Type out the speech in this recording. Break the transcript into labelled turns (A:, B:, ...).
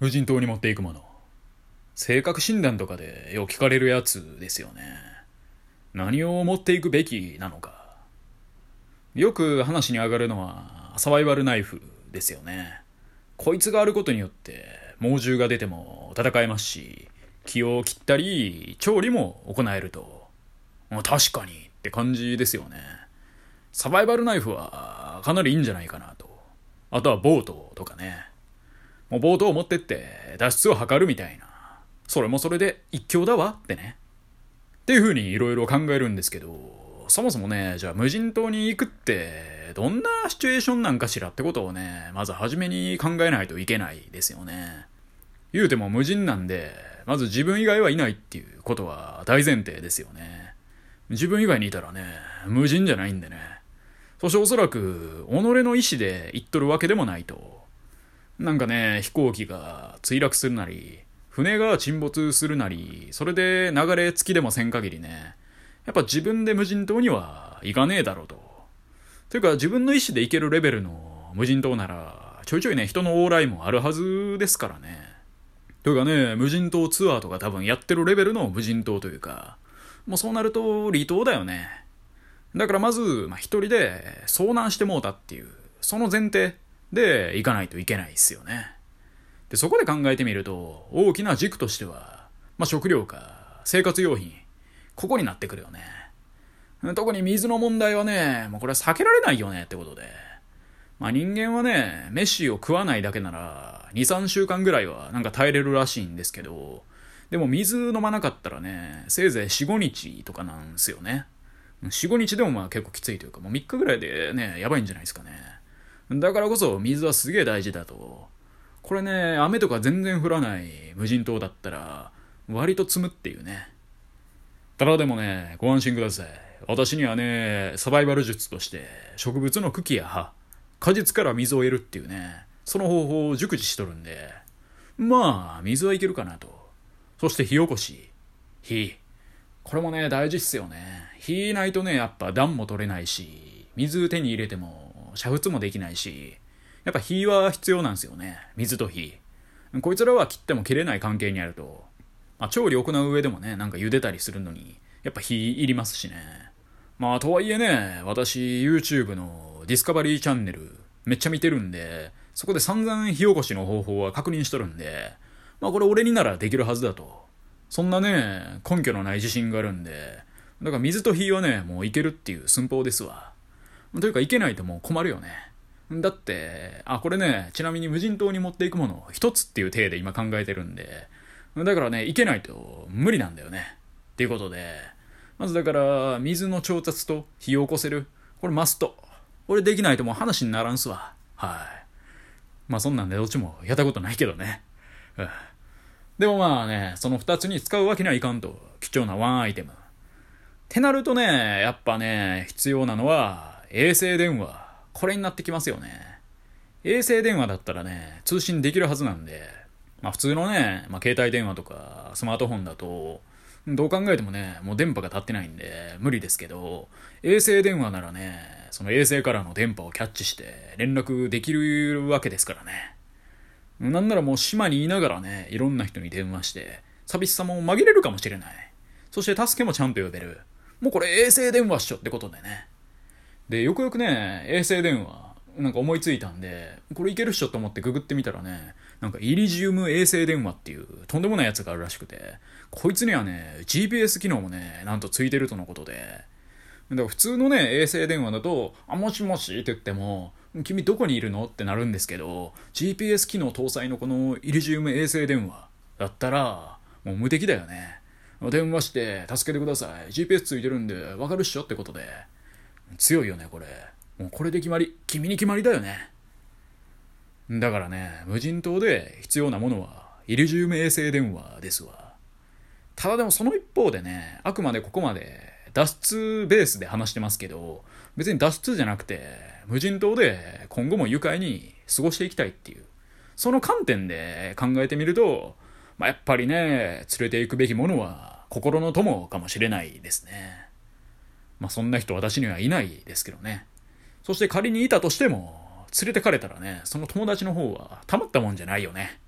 A: 無人島に持っていくもの。性格診断とかでよく聞かれるやつですよね。何を持っていくべきなのか。よく話に上がるのはサバイバルナイフですよね。こいつがあることによって猛獣が出ても戦えますし、気を切ったり調理も行えると。確かにって感じですよね。サバイバルナイフはかなりいいんじゃないかなと。あとはボートとかね。もうボートを持ってって脱出を図るみたいな。それもそれで一興だわってね。っていう風に色々考えるんですけど、そもそもね、じゃあ無人島に行くって、どんなシチュエーションなんかしら？ってことをね、まず初めに考えないといけないですよね。言うても無人なんで、まず自分以外はいないっていうことは大前提ですよね。自分以外にいたらね、無人じゃないんでね。そしておそらく、己の意志で行っとるわけでもないと。なんかね、飛行機が墜落するなり、船が沈没するなり、それで流れ着きでもせん限りね、やっぱ自分で無人島には行かねえだろうと。というか自分の意思で行けるレベルの無人島なら、ちょいちょいね、人の往来もあるはずですからね。というかね、無人島ツアーとか多分やってるレベルの無人島というか、もうそうなると離島だよね。だからまず、まあ、一人で遭難してもうたっていう、その前提。で、行かないといけないですよね。で、そこで考えてみると、大きな軸としては、まあ、食料か、生活用品、ここになってくるよね。特に水の問題はね、もうこれは避けられないよねってことで。まあ、人間はね、飯を食わないだけなら、2、3週間ぐらいはなんか耐えれるらしいんですけど、でも水飲まなかったらね、せいぜい4、5日とかなんですよね。4、5日でもまあ結構きついというか、もう3日ぐらいでね、やばいんじゃないですかね。だからこそ水はすげえ大事だと。これね、雨とか全然降らない無人島だったら、割と積むっていうね。ただでもね、ご安心ください。私にはね、サバイバル術として、植物の茎や葉、果実から水を得るっていうね、その方法を熟知しとるんで、まあ、水はいけるかなと。そして火起こし。火。これもね、大事っすよね。火ないとね、やっぱ暖も取れないし、水手に入れても煮沸もできないし、やっぱ火は必要なんですよね。水と火。こいつらは切っても切れない関係にあると、まあ、調理行う上でもね、なんか茹でたりするのに、やっぱ火いりますしね。まあ、とはいえね、私、YouTube のディスカバリーチャンネル、めっちゃ見てるんで、そこで散々火起こしの方法は確認しとるんで、まあこれ俺にならできるはずだと。そんなね、根拠のない自信があるんで、だから水と火はね、もういけるっていう寸法ですわ。というか、行けないともう困るよね。だって、あ、これね、ちなみに無人島に持っていくもの一つっていう体で今考えてるんで、だからね、行けないと無理なんだよね。っていうことで、まずだから、水の調達と火を起こせる。これマスト。これできないともう話にならんすわ。はい。まあそんなんでどっちもやったことないけどね。でもまあね、その二つに使うわけにはいかんと。貴重なワンアイテム。ってなるとね、やっぱね、必要なのは、衛星電話、これになってきますよね。衛星電話だったらね、通信できるはずなんで、まあ普通のね、まあ携帯電話とかスマートフォンだと、どう考えてもね、もう電波が立ってないんで無理ですけど、衛星電話ならね、その衛星からの電波をキャッチして連絡できるわけですからね。なんならもう島にいながらね、いろんな人に電話して、寂しさも紛れるかもしれない。そして助けもちゃんと呼べる。もうこれ衛星電話っしょってことでね。で、よくよくね、衛星電話、なんか思いついたんで、これいけるっしょと思ってググってみたらね、なんかイリジウム衛星電話っていうとんでもないやつがあるらしくて、こいつにはね、GPS 機能もね、なんとついてるとのことで、だから普通のね、衛星電話だと、あ、もしもしって言っても、君どこにいるのってなるんですけど、GPS 機能搭載のこのイリジウム衛星電話だったら、もう無敵だよね。電話して助けてください。GPS ついてるんでわかるっしょってことで。強いよね、これ。もうこれで決まり。君に決まりだよね。だからね、無人島で必要なものは、イリジウム衛星電話ですわ。ただでもその一方でね、あくまでここまで脱出ベースで話してますけど、別に脱出じゃなくて、無人島で今後も愉快に過ごしていきたいっていう、その観点で考えてみると、まあ、やっぱりね、連れて行くべきものは心の友かもしれないですね。まあそんな人私にはいないですけどね。そして仮にいたとしても、連れてかれたらね、その友達の方はたまったもんじゃないよね。